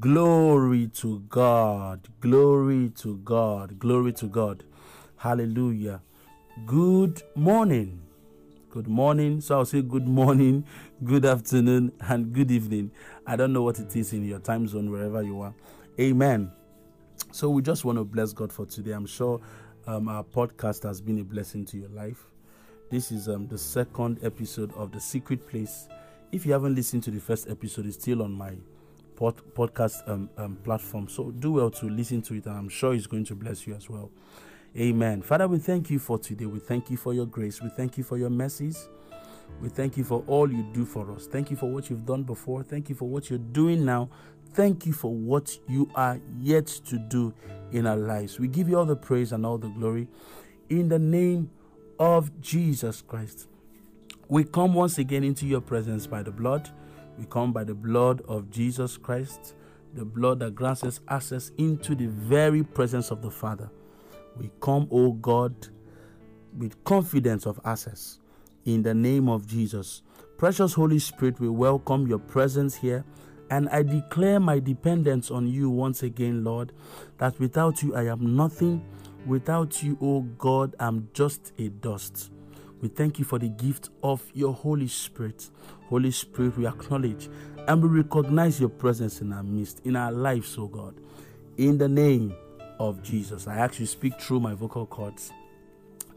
Glory to God. Glory to God. Glory to God. Hallelujah. Good morning. Good morning. So I'll say good morning, good afternoon, and good evening. I don't know what it is in your time zone, wherever you are. Amen. So we just want to bless God for today. I'm sure um, our podcast has been a blessing to your life. This is um, the second episode of The Secret Place. If you haven't listened to the first episode, it's still on my pod, podcast um, um, platform. So do well to listen to it, and I'm sure it's going to bless you as well. Amen. Father, we thank you for today. We thank you for your grace. We thank you for your mercies. We thank you for all you do for us. Thank you for what you've done before. Thank you for what you're doing now. Thank you for what you are yet to do in our lives. We give you all the praise and all the glory in the name of Jesus Christ. We come once again into your presence by the blood. We come by the blood of Jesus Christ, the blood that grants us access into the very presence of the Father. We come, O God, with confidence of access in the name of Jesus. Precious Holy Spirit, we welcome your presence here. And I declare my dependence on you once again, Lord, that without you I am nothing. Without you, O God, I'm just a dust. We thank you for the gift of your Holy Spirit. Holy Spirit, we acknowledge and we recognize your presence in our midst, in our lives, O God. In the name of Jesus, I ask you speak through my vocal cords.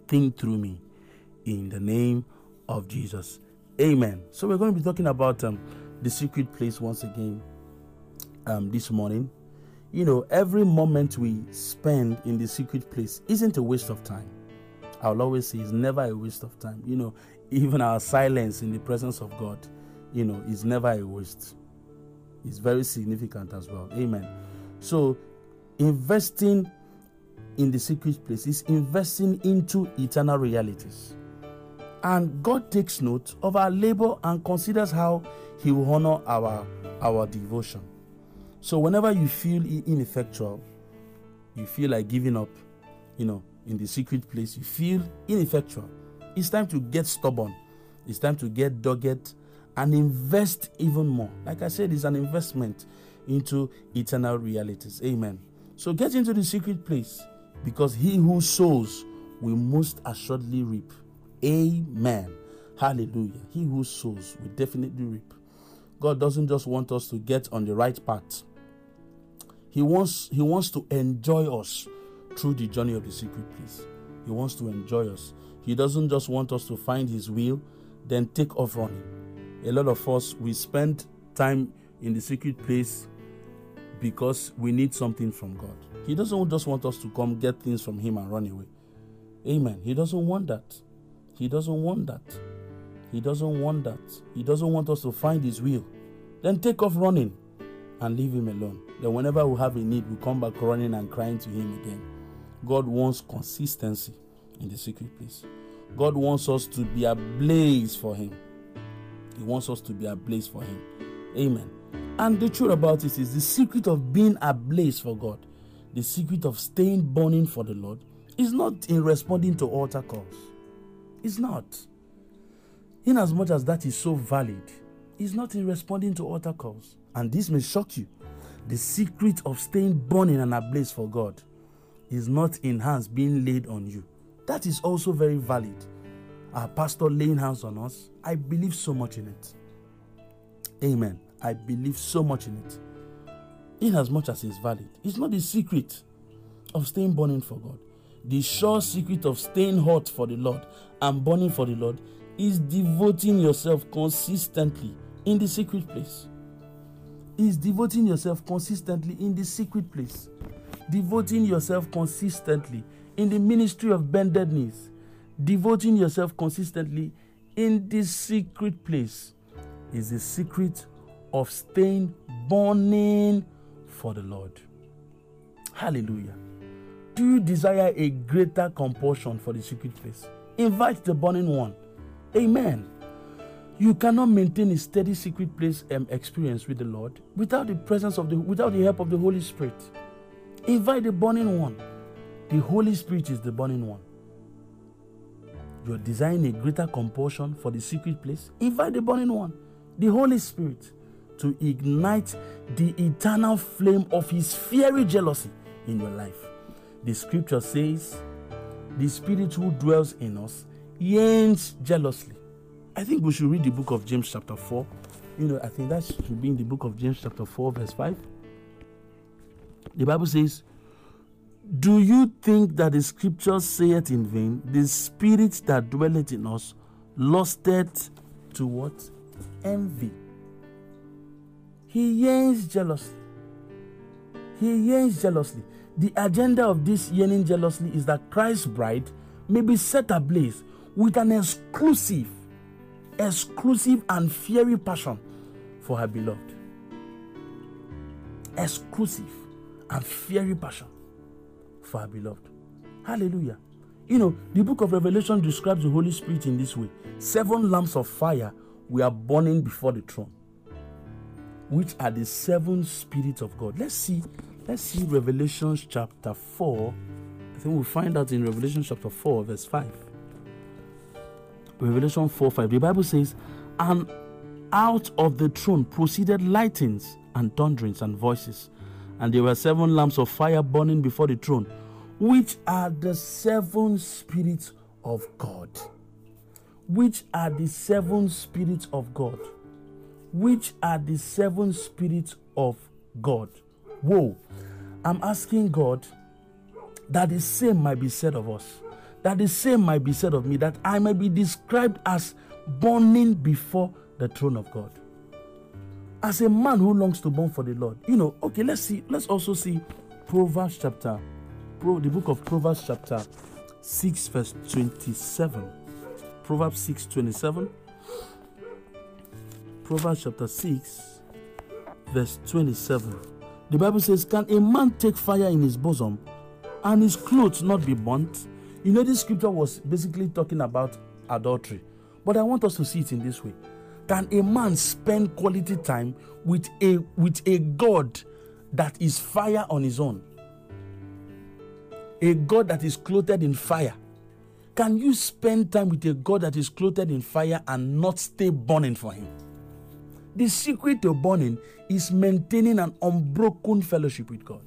Think through me. In the name of Jesus. Amen. So we're going to be talking about um, the secret place once again um, this morning. You know, every moment we spend in the secret place isn't a waste of time. I'll always say it's never a waste of time. You know, even our silence in the presence of God, you know, is never a waste. It's very significant as well. Amen. So, investing in the secret place is investing into eternal realities. And God takes note of our labor and considers how He will honor our, our devotion. So, whenever you feel ineffectual, you feel like giving up, you know, in the secret place, you feel ineffectual, it's time to get stubborn. It's time to get dogged and invest even more. Like I said, it's an investment into eternal realities. Amen. So get into the secret place because he who sows will most assuredly reap. Amen. Hallelujah. He who sows will definitely reap. God doesn't just want us to get on the right path. He wants he wants to enjoy us through the journey of the secret place. He wants to enjoy us. He doesn't just want us to find his will, then take off running. A lot of us we spend time in the secret place because we need something from God. He doesn't just want us to come get things from him and run away. Amen. He doesn't want that. He doesn't want that. He doesn't want that. He doesn't want us to find his will. Then take off running and leave him alone. Then whenever we have a need, we come back running and crying to him again. God wants consistency in the secret place. God wants us to be ablaze for him. He wants us to be ablaze for him. Amen. And the truth about it is the secret of being ablaze for God, the secret of staying burning for the Lord, is not in responding to altar calls. It's not. In as much as that is so valid, it's not in responding to altar calls. And this may shock you. The secret of staying burning and ablaze for God is not in hands being laid on you. That is also very valid. Our pastor laying hands on us, I believe so much in it. Amen. I believe so much in it. In as much as it's valid, it's not the secret of staying burning for God. The sure secret of staying hot for the Lord and burning for the Lord is devoting yourself consistently in the secret place. Is devoting yourself consistently in the secret place. Devoting yourself consistently in the ministry of bended knees. Devoting yourself consistently in the secret place is the secret of staying burning for the Lord. Hallelujah. Do you desire a greater compulsion for the secret place? Invite the burning one. Amen. You cannot maintain a steady secret place um, experience with the Lord without the presence of the without the help of the Holy Spirit. Invite the burning one. The Holy Spirit is the burning one. You're desiring a greater compulsion for the secret place. Invite the burning one, the Holy Spirit, to ignite the eternal flame of his fiery jealousy in your life. The scripture says, The spirit who dwells in us yearns jealously. I think we should read the book of James, chapter 4. You know, I think that should be in the book of James, chapter 4, verse 5. The Bible says, Do you think that the scriptures say it in vain? The spirit that dwelleth in us lusteth to what? Envy. He yearns jealously. He yearns jealously. The agenda of this yearning jealously is that Christ's bride may be set ablaze with an exclusive, exclusive and fiery passion for her beloved. Exclusive and fiery passion for her beloved. Hallelujah. You know, the book of Revelation describes the Holy Spirit in this way seven lamps of fire were burning before the throne, which are the seven spirits of God. Let's see, let's see Revelation chapter 4. I think we'll find out in Revelation chapter 4, verse 5. Revelation 4 5. The Bible says, And out of the throne proceeded lightnings and thunderings and voices. And there were seven lamps of fire burning before the throne, which are the seven spirits of God. Which are the seven spirits of God? Which are the seven spirits of God? Whoa. I'm asking God that the same might be said of us that the same might be said of me, that I may be described as burning before the throne of God. As a man who longs to burn for the Lord. You know, okay, let's see, let's also see Proverbs chapter, Pro, the book of Proverbs chapter 6, verse 27. Proverbs 6, 27. Proverbs chapter 6, verse 27. The Bible says, Can a man take fire in his bosom and his clothes not be burnt? You know, this scripture was basically talking about adultery, but I want us to see it in this way. Can a man spend quality time with a with a God that is fire on his own? A God that is clothed in fire. Can you spend time with a God that is clothed in fire and not stay burning for him? The secret to burning is maintaining an unbroken fellowship with God.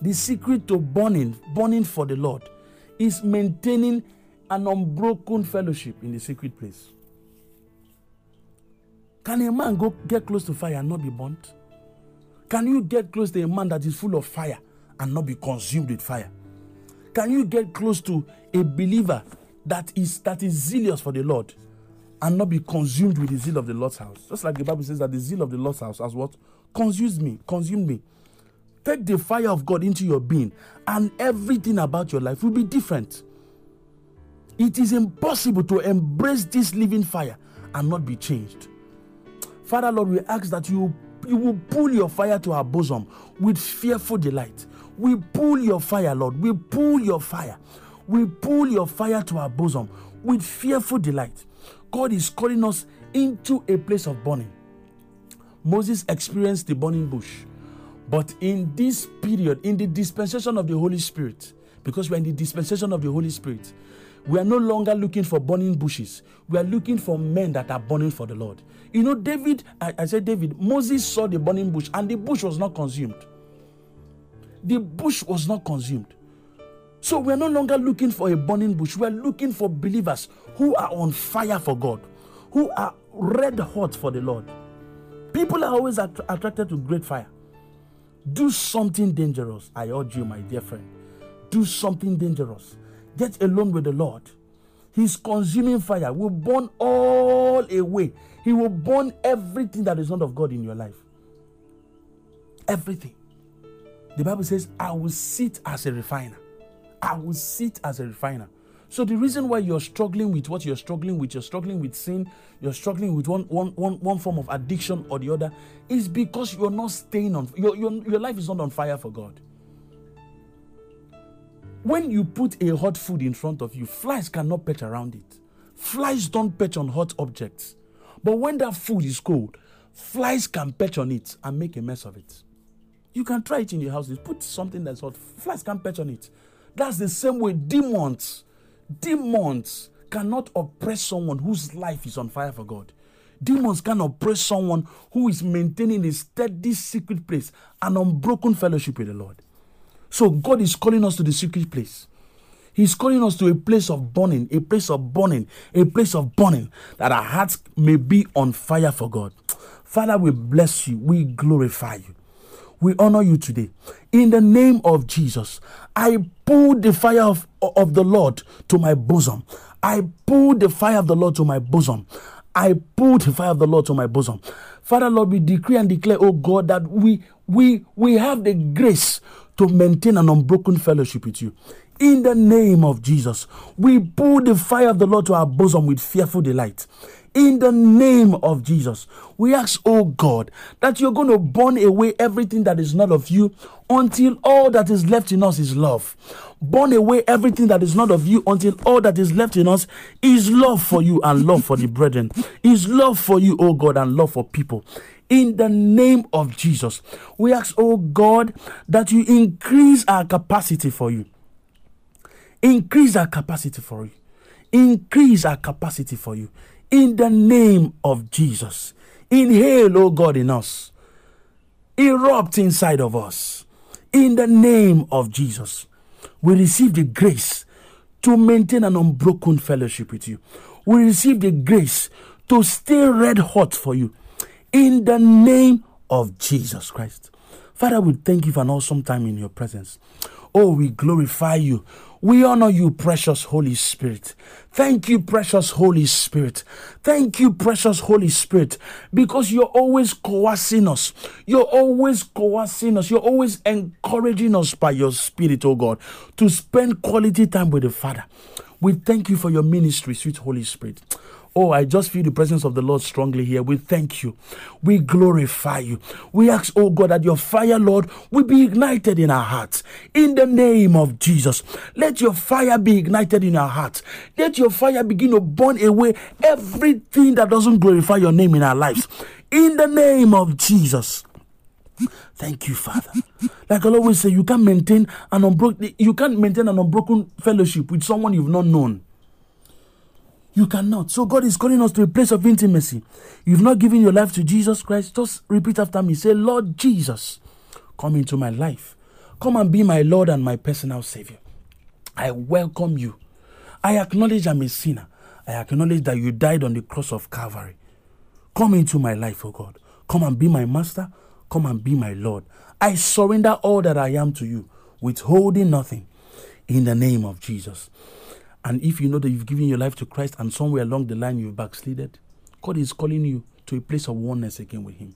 The secret to burning, burning for the Lord, is maintaining an unbroken fellowship in the secret place. Can a man go get close to fire and not be burnt? Can you get close to a man that is full of fire and not be consumed with fire? Can you get close to a believer that is that is zealous for the Lord and not be consumed with the zeal of the Lord's house? Just like the Bible says that the zeal of the Lord's house has what? Consumes me, consumed me. Take the fire of God into your being, and everything about your life will be different. It is impossible to embrace this living fire and not be changed. Father, Lord, we ask that you, you will pull your fire to our bosom with fearful delight. We pull your fire, Lord. We pull your fire. We pull your fire to our bosom with fearful delight. God is calling us into a place of burning. Moses experienced the burning bush. But in this period, in the dispensation of the Holy Spirit, because we're in the dispensation of the Holy Spirit, we are no longer looking for burning bushes. We are looking for men that are burning for the Lord. You know, David, I, I said, David, Moses saw the burning bush and the bush was not consumed. The bush was not consumed. So we are no longer looking for a burning bush. We are looking for believers who are on fire for God, who are red hot for the Lord. People are always att- attracted to great fire. Do something dangerous. I urge you, my dear friend. Do something dangerous. Get alone with the Lord. His consuming fire will burn all away. He will burn everything that is not of God in your life. Everything. The Bible says, I will sit as a refiner. I will sit as a refiner. So the reason why you're struggling with what you're struggling with, you're struggling with sin, you're struggling with one, one, one, one form of addiction or the other, is because you're not staying on your, your, your life is not on fire for God. When you put a hot food in front of you, flies cannot perch around it. Flies don't perch on hot objects. But when that food is cold, flies can perch on it and make a mess of it. You can try it in your house. Put something that's hot. Flies can't perch on it. That's the same way demons, demons cannot oppress someone whose life is on fire for God. Demons can oppress someone who is maintaining a steady secret place, an unbroken fellowship with the Lord. So God is calling us to the secret place. He's calling us to a place of burning, a place of burning, a place of burning, that our hearts may be on fire for God. Father, we bless you. We glorify you. We honor you today. In the name of Jesus, I pull the fire of, of the Lord to my bosom. I pull the fire of the Lord to my bosom. I pull the fire of the Lord to my bosom. Father, Lord, we decree and declare, oh God, that we we we have the grace to maintain an unbroken fellowship with you. In the name of Jesus, we pull the fire of the Lord to our bosom with fearful delight. In the name of Jesus, we ask, oh God, that you're going to burn away everything that is not of you until all that is left in us is love. Burn away everything that is not of you until all that is left in us is love for you and love for the brethren, is love for you, oh God, and love for people in the name of Jesus. We ask, oh God, that you increase our capacity for you. Increase our capacity for you. Increase our capacity for you. In the name of Jesus. Inhale, oh God, in us. Erupt inside of us. In the name of Jesus. We receive the grace to maintain an unbroken fellowship with you. We receive the grace to stay red hot for you in the name of Jesus Christ. Father, we thank you for an awesome time in your presence. Oh, we glorify you. We honor you, precious Holy Spirit. Thank you, precious Holy Spirit. Thank you, precious Holy Spirit, because you're always coercing us. You're always coercing us. You're always encouraging us by your Spirit, oh God, to spend quality time with the Father. We thank you for your ministry, sweet Holy Spirit. Oh, I just feel the presence of the Lord strongly here. We thank you. We glorify you. We ask, oh God, that your fire, Lord, will be ignited in our hearts. In the name of Jesus, let your fire be ignited in our hearts. Let your fire begin to burn away everything that doesn't glorify your name in our lives. In the name of Jesus. Thank you, Father. Like I always say, you can't maintain an unbroken you can't maintain an unbroken fellowship with someone you've not known. You cannot. So God is calling us to a place of intimacy. You've not given your life to Jesus Christ. Just repeat after me. Say, Lord Jesus, come into my life. Come and be my Lord and my personal Savior. I welcome you. I acknowledge I'm a sinner. I acknowledge that you died on the cross of Calvary. Come into my life, oh God. Come and be my master. Come and be my Lord. I surrender all that I am to you, withholding nothing, in the name of Jesus. And if you know that you've given your life to Christ and somewhere along the line you've backslided, God is calling you to a place of oneness again with Him.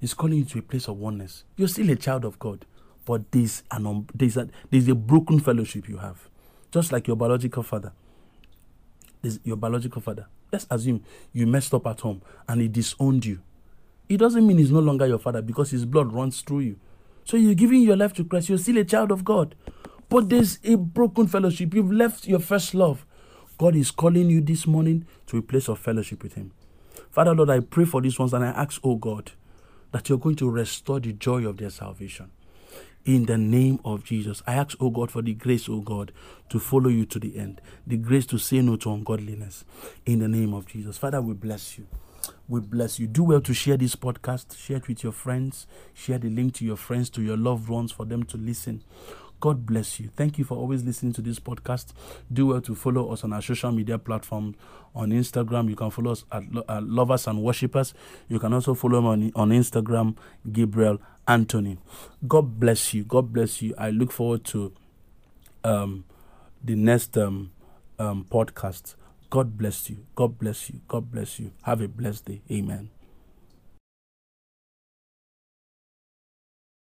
He's calling you to a place of oneness. You're still a child of God, but there's, an, um, there's, a, there's a broken fellowship you have. Just like your biological father. There's your biological father. Let's assume you messed up at home and he disowned you. It doesn't mean he's no longer your father because his blood runs through you. So you're giving your life to Christ. You're still a child of God. But there's a broken fellowship. You've left your first love. God is calling you this morning to a place of fellowship with Him. Father, Lord, I pray for these ones and I ask, oh God, that you're going to restore the joy of their salvation. In the name of Jesus, I ask, oh God, for the grace, oh God, to follow you to the end, the grace to say no to ungodliness. In the name of Jesus. Father, we bless you. We bless you. Do well to share this podcast, share it with your friends, share the link to your friends, to your loved ones for them to listen. God bless you. Thank you for always listening to this podcast. Do well to follow us on our social media platform. On Instagram, you can follow us at, at Lovers and Worshippers. You can also follow me on, on Instagram, Gabriel Anthony. God bless you. God bless you. I look forward to um, the next um, um, podcast. God bless you. God bless you. God bless you. Have a blessed day. Amen.